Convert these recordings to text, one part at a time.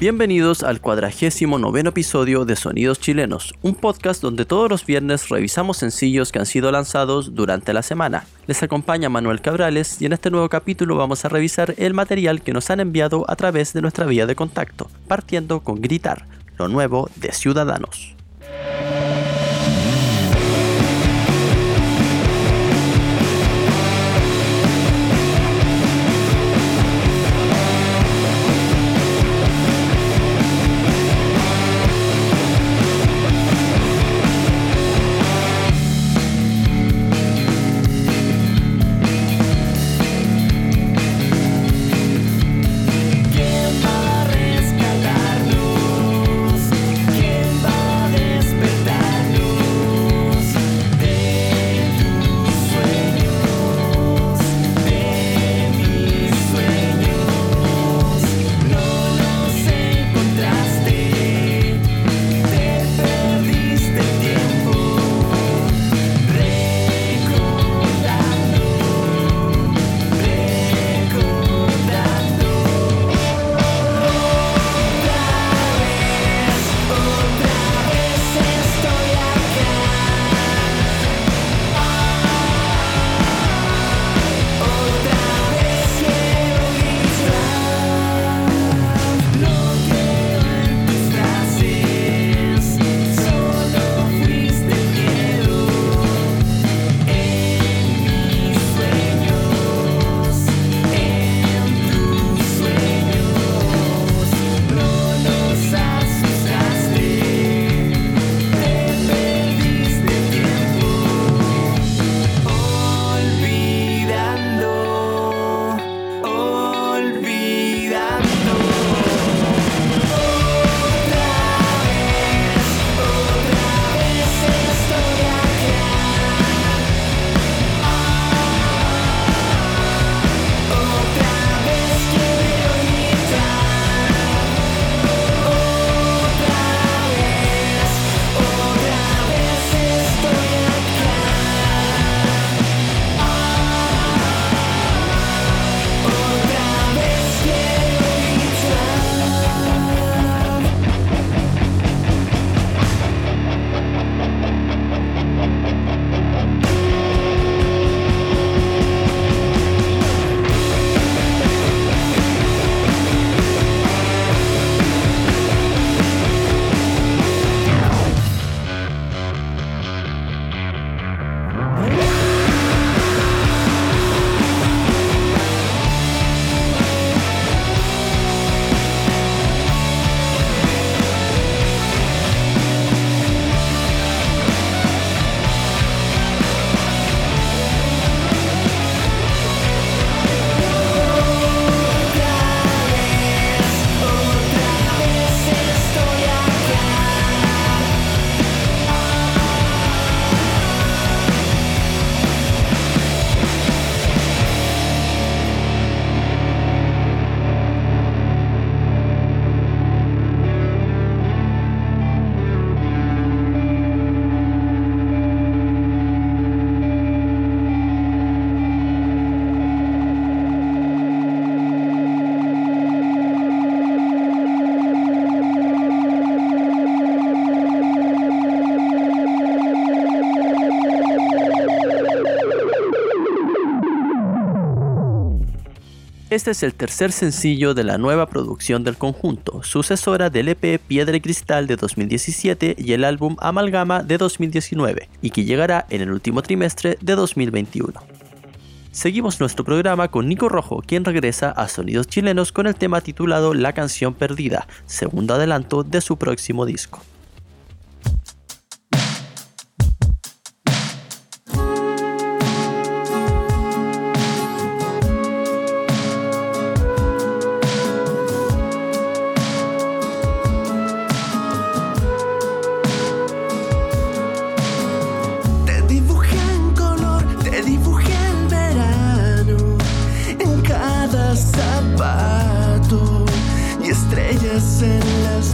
Bienvenidos al cuadragésimo noveno episodio de Sonidos Chilenos, un podcast donde todos los viernes revisamos sencillos que han sido lanzados durante la semana. Les acompaña Manuel Cabrales y en este nuevo capítulo vamos a revisar el material que nos han enviado a través de nuestra vía de contacto, partiendo con Gritar, lo nuevo de Ciudadanos. Este es el tercer sencillo de la nueva producción del conjunto, sucesora del EP Piedra y Cristal de 2017 y el álbum Amalgama de 2019, y que llegará en el último trimestre de 2021. Seguimos nuestro programa con Nico Rojo, quien regresa a Sonidos Chilenos con el tema titulado La canción perdida, segundo adelanto de su próximo disco.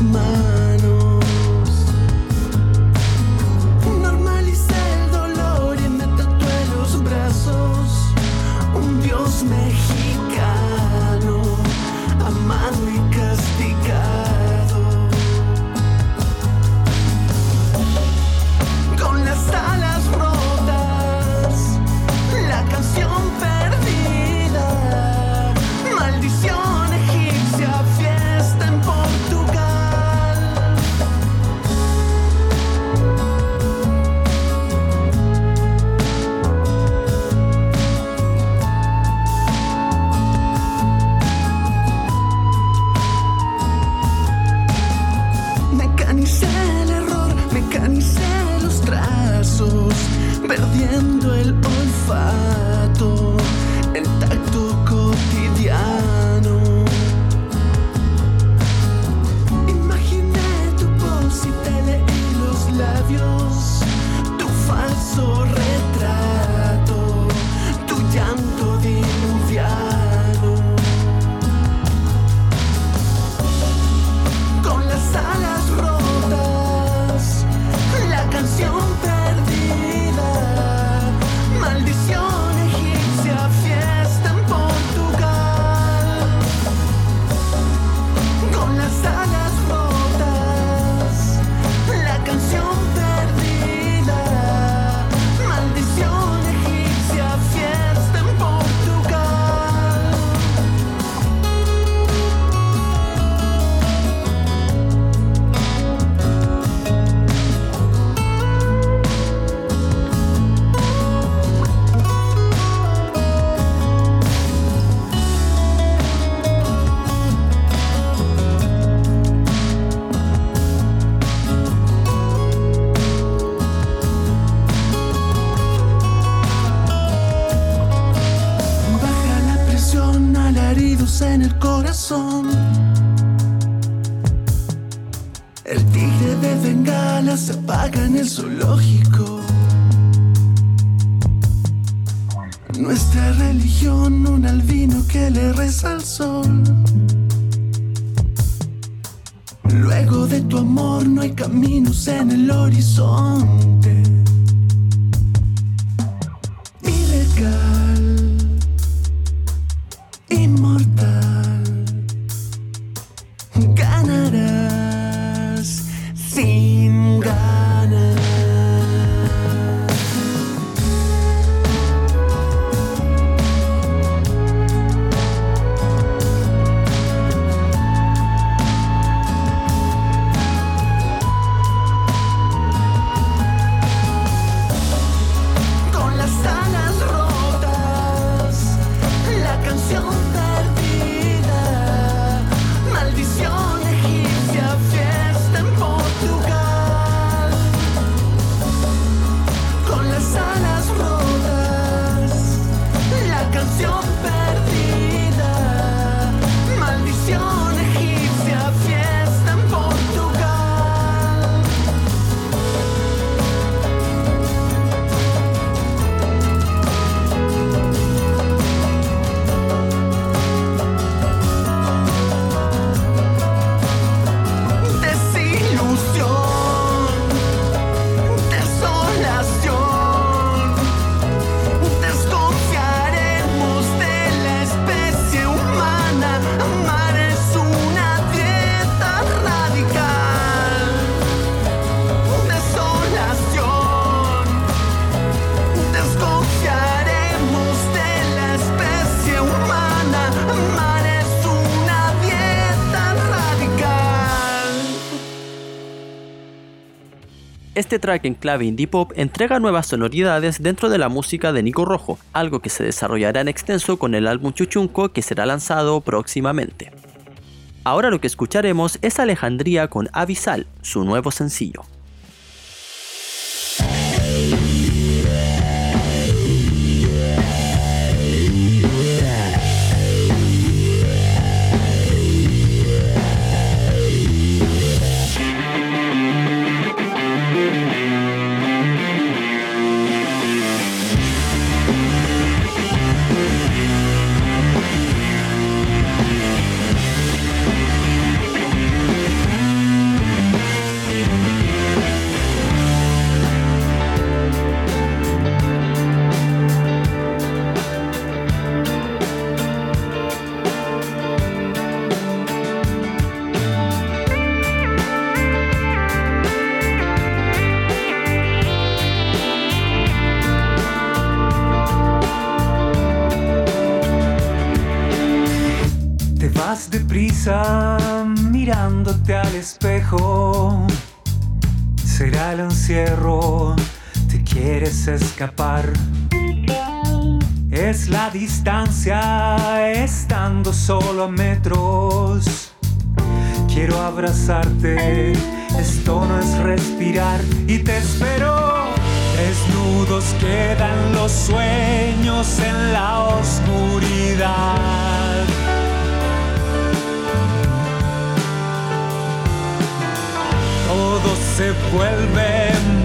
Y Este track en clave indie pop entrega nuevas sonoridades dentro de la música de Nico Rojo, algo que se desarrollará en extenso con el álbum Chuchunco que será lanzado próximamente. Ahora lo que escucharemos es Alejandría con Avisal, su nuevo sencillo. Es la distancia estando solo a metros. Quiero abrazarte, esto no es respirar y te espero. Desnudos quedan los sueños en la oscuridad. todo se vuelve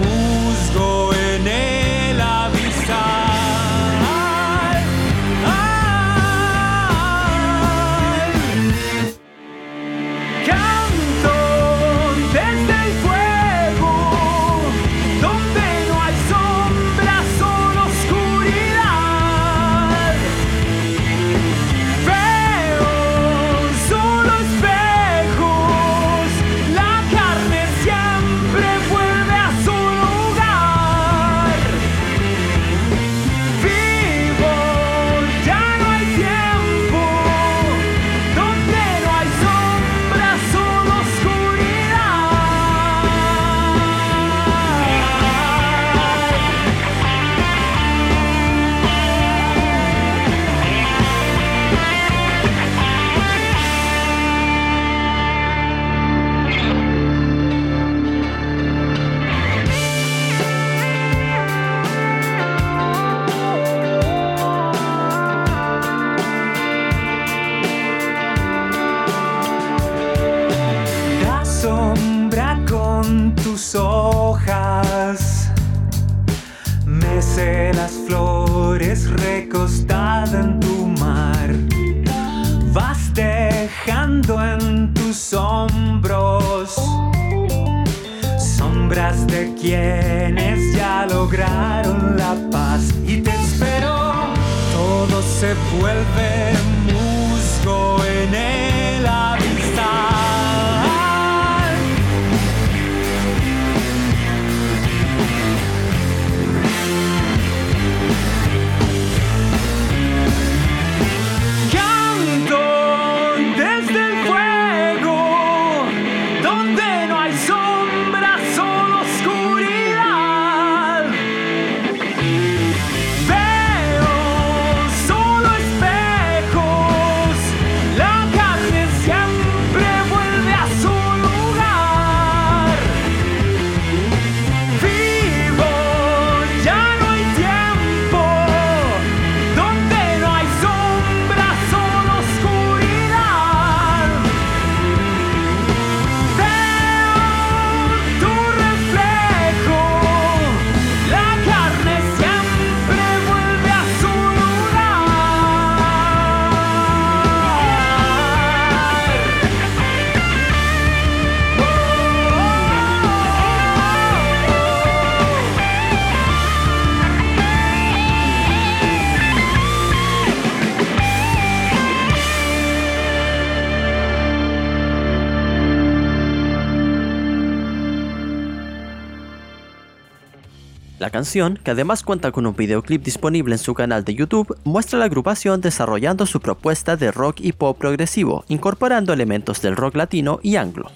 canción, que además cuenta con un videoclip disponible en su canal de YouTube, muestra a la agrupación desarrollando su propuesta de rock y pop progresivo, incorporando elementos del rock latino y anglo.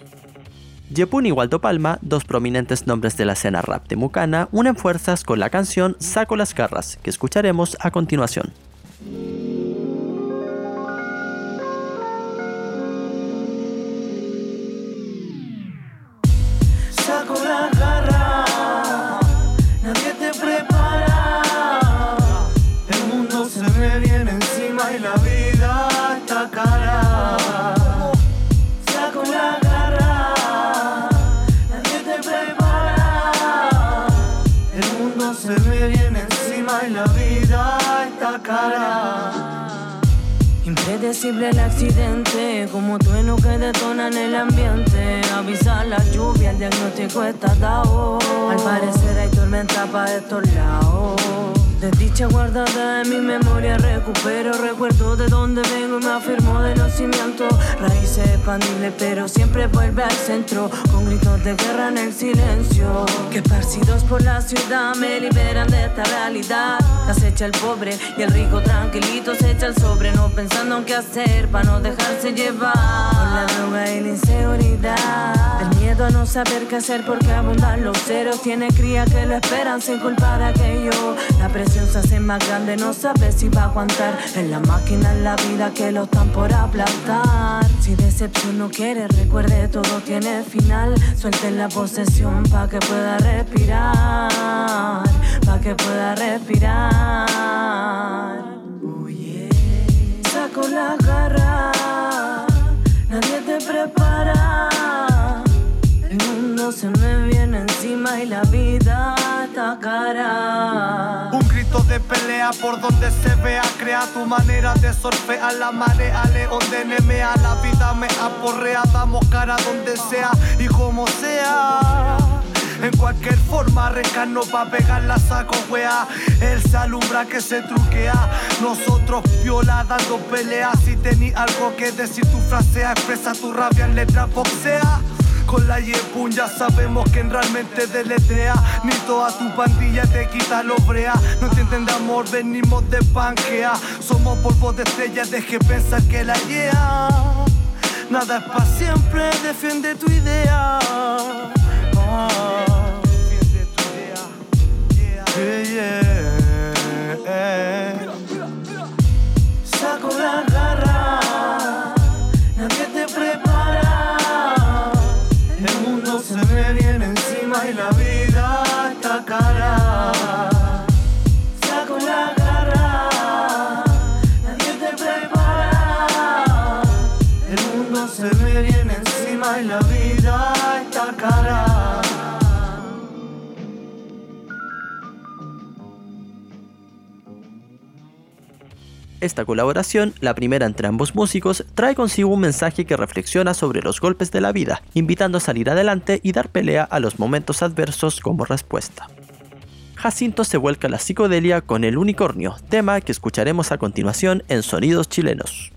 Yepun y Waldo Palma, dos prominentes nombres de la escena rap de Mucana, unen fuerzas con la canción Saco las garras, que escucharemos a continuación. Se me viene encima y la vida está cara. Saco la garra, nadie te prepara. El mundo se me viene encima y la vida está cara. Impredecible el accidente, como trueno que detona en el ambiente. Avisa la lluvia, el diagnóstico está dado. Al parecer hay tormenta para estos lados. Desdicha guardada en mi memoria recupero Recuerdo de dónde vengo me afirmo de nacimiento. Raíces expandibles pero siempre vuelve al centro Con gritos de guerra en el silencio. Que esparcidos por la ciudad me liberan de esta realidad. Acecha el pobre y el rico tranquilito se echa el sobre No pensando en qué hacer para no dejarse llevar. Por la droga y la inseguridad El miedo a no saber qué hacer porque abundan los ceros. Tiene cría que lo esperan sin culpa de aquello. La más grande, no sabe si va a aguantar En la máquina la vida que lo están por aplastar Si decepción no quiere, recuerde todo tiene final Suelte la posesión pa' que pueda respirar Pa' que pueda respirar yeah. Saco la garra, nadie te prepara. El mundo se me viene encima y la vida está cara. De pelea por donde se vea Crea tu manera de sorfear la marea León de Nemea, la vida me aporrea Damos cara donde sea y como sea en cualquier forma, rescano pa' pegarla saco wea. Él se alumbra que se truquea. Nosotros viola dando pelea. Si tení algo que decir, tu frasea. Expresa tu rabia en letra boxea. Con la Yepun ya sabemos que realmente deletrea Ni toda tu pandilla te quita lo brea. No entienden de amor, venimos de Pangea Somos polvo de estrella, deje pensar que la yeah Nada es para siempre, defiende tu idea. Ah, idea. Yeah, Esta colaboración, la primera entre ambos músicos, trae consigo un mensaje que reflexiona sobre los golpes de la vida, invitando a salir adelante y dar pelea a los momentos adversos como respuesta. Jacinto se vuelca a la psicodelia con El Unicornio, tema que escucharemos a continuación en Sonidos Chilenos.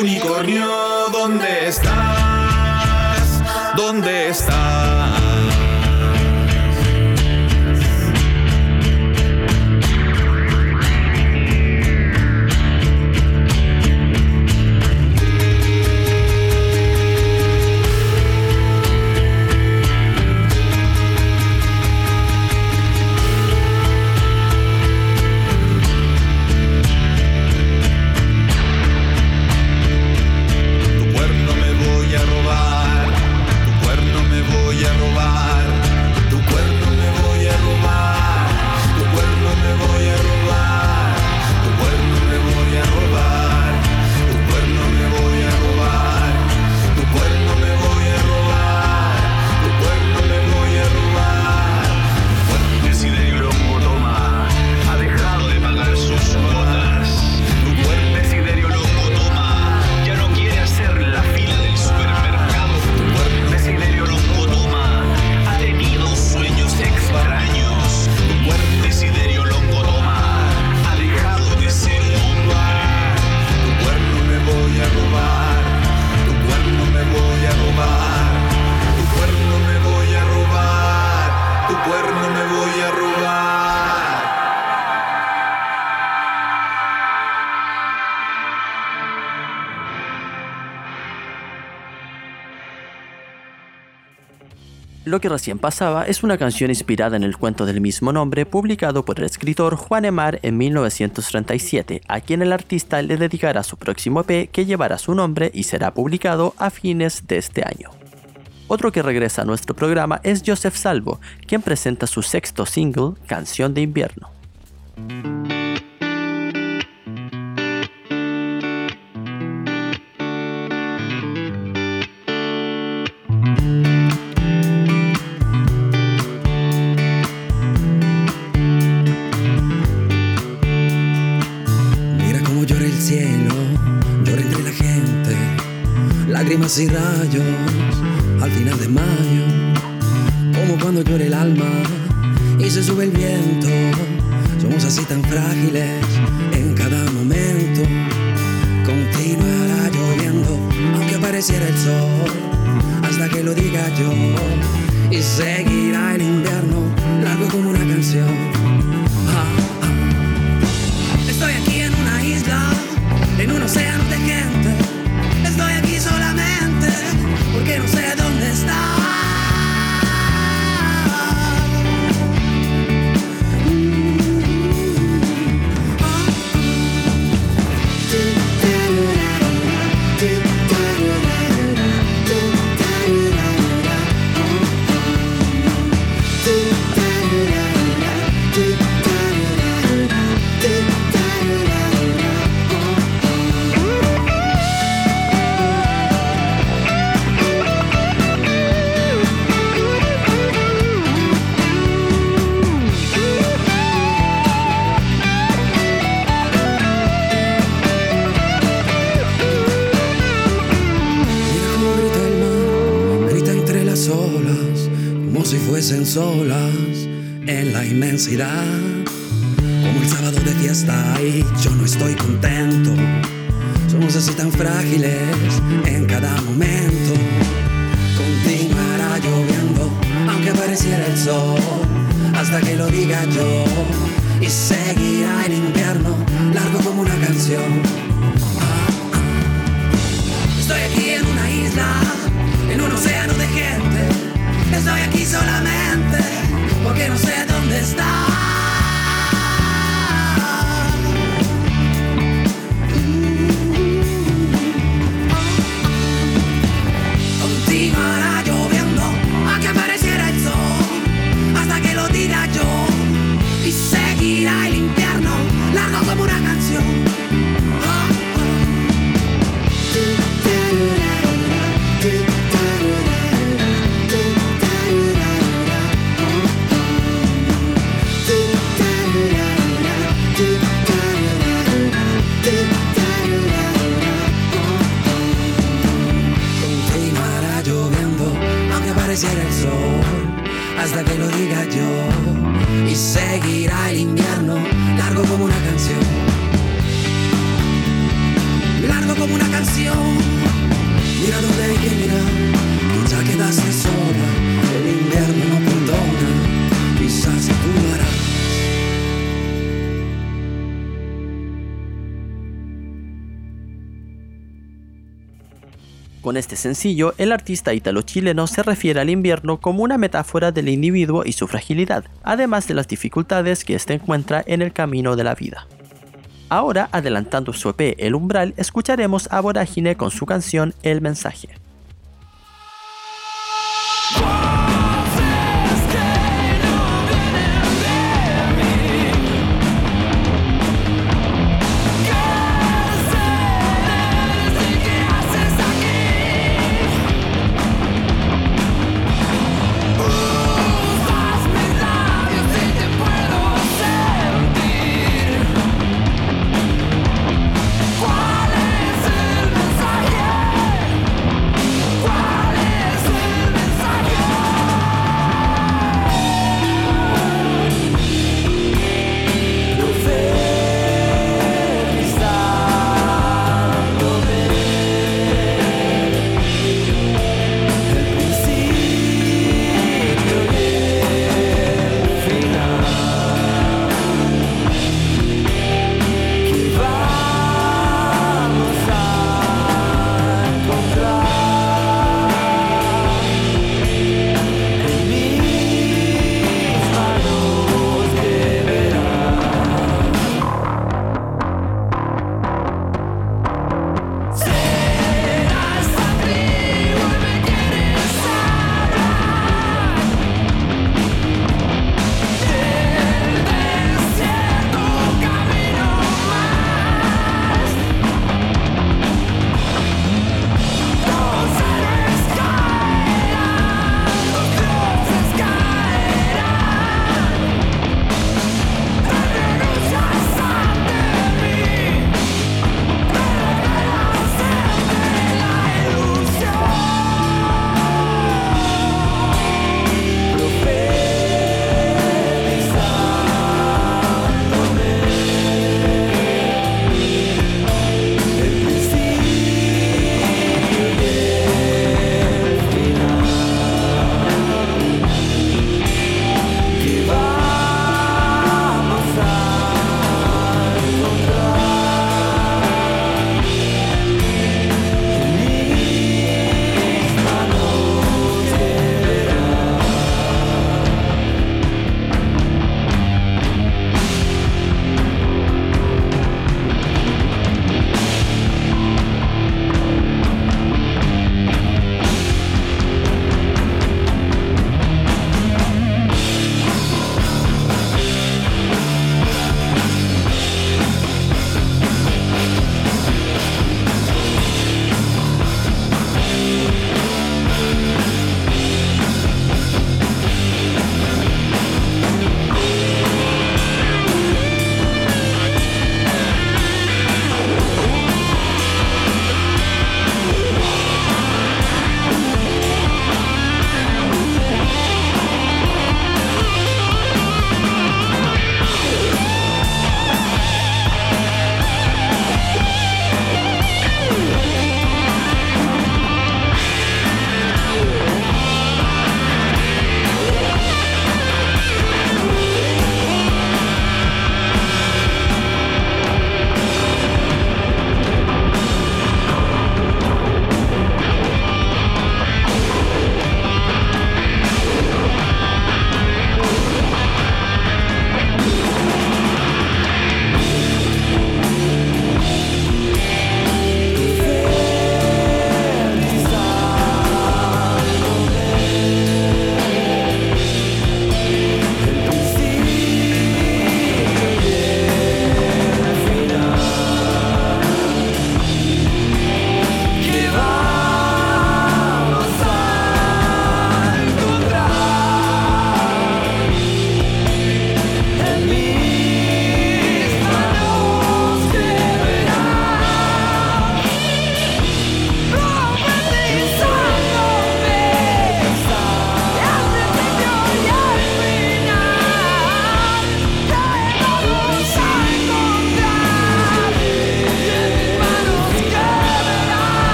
unicornio, ¿dónde estás? ¿Dónde estás? Lo que recién pasaba es una canción inspirada en el cuento del mismo nombre publicado por el escritor Juan Emar en 1937, a quien el artista le dedicará su próximo EP que llevará su nombre y será publicado a fines de este año. Otro que regresa a nuestro programa es Joseph Salvo, quien presenta su sexto single, Canción de Invierno. Y rayos al final de mayo, como cuando llora el alma y se sube el viento. Somos así tan frágiles hasta que lo diga yo. Y seguirá el invierno, largo como una canción. Estoy aquí en una isla, en un océano de gente. Estoy aquí solamente porque no sé dónde está. Hasta que lo diga yo. Y seguirá el invierno largo como una canción. Largo como una canción. Mira donde hay que mirar. Ya quedaste sola el invierno no perdona Con este sencillo, el artista italo-chileno se refiere al invierno como una metáfora del individuo y su fragilidad, además de las dificultades que éste encuentra en el camino de la vida. Ahora, adelantando su EP El Umbral, escucharemos a Vorágine con su canción El Mensaje.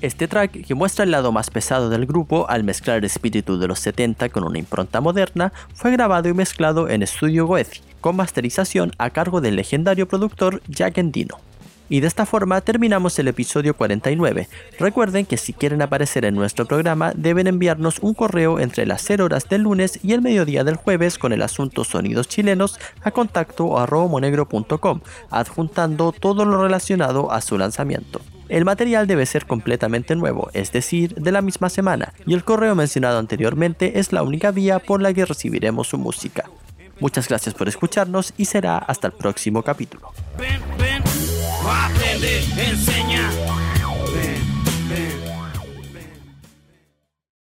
Este track, que muestra el lado más pesado del grupo al mezclar el espíritu de los 70 con una impronta moderna, fue grabado y mezclado en Estudio Goethe, con masterización a cargo del legendario productor Jack Endino. Y de esta forma terminamos el episodio 49. Recuerden que si quieren aparecer en nuestro programa deben enviarnos un correo entre las 0 horas del lunes y el mediodía del jueves con el asunto Sonidos Chilenos a contacto monegro.com, adjuntando todo lo relacionado a su lanzamiento. El material debe ser completamente nuevo, es decir, de la misma semana, y el correo mencionado anteriormente es la única vía por la que recibiremos su música. Muchas gracias por escucharnos y será hasta el próximo capítulo. Ven, ven, aprende, enseña,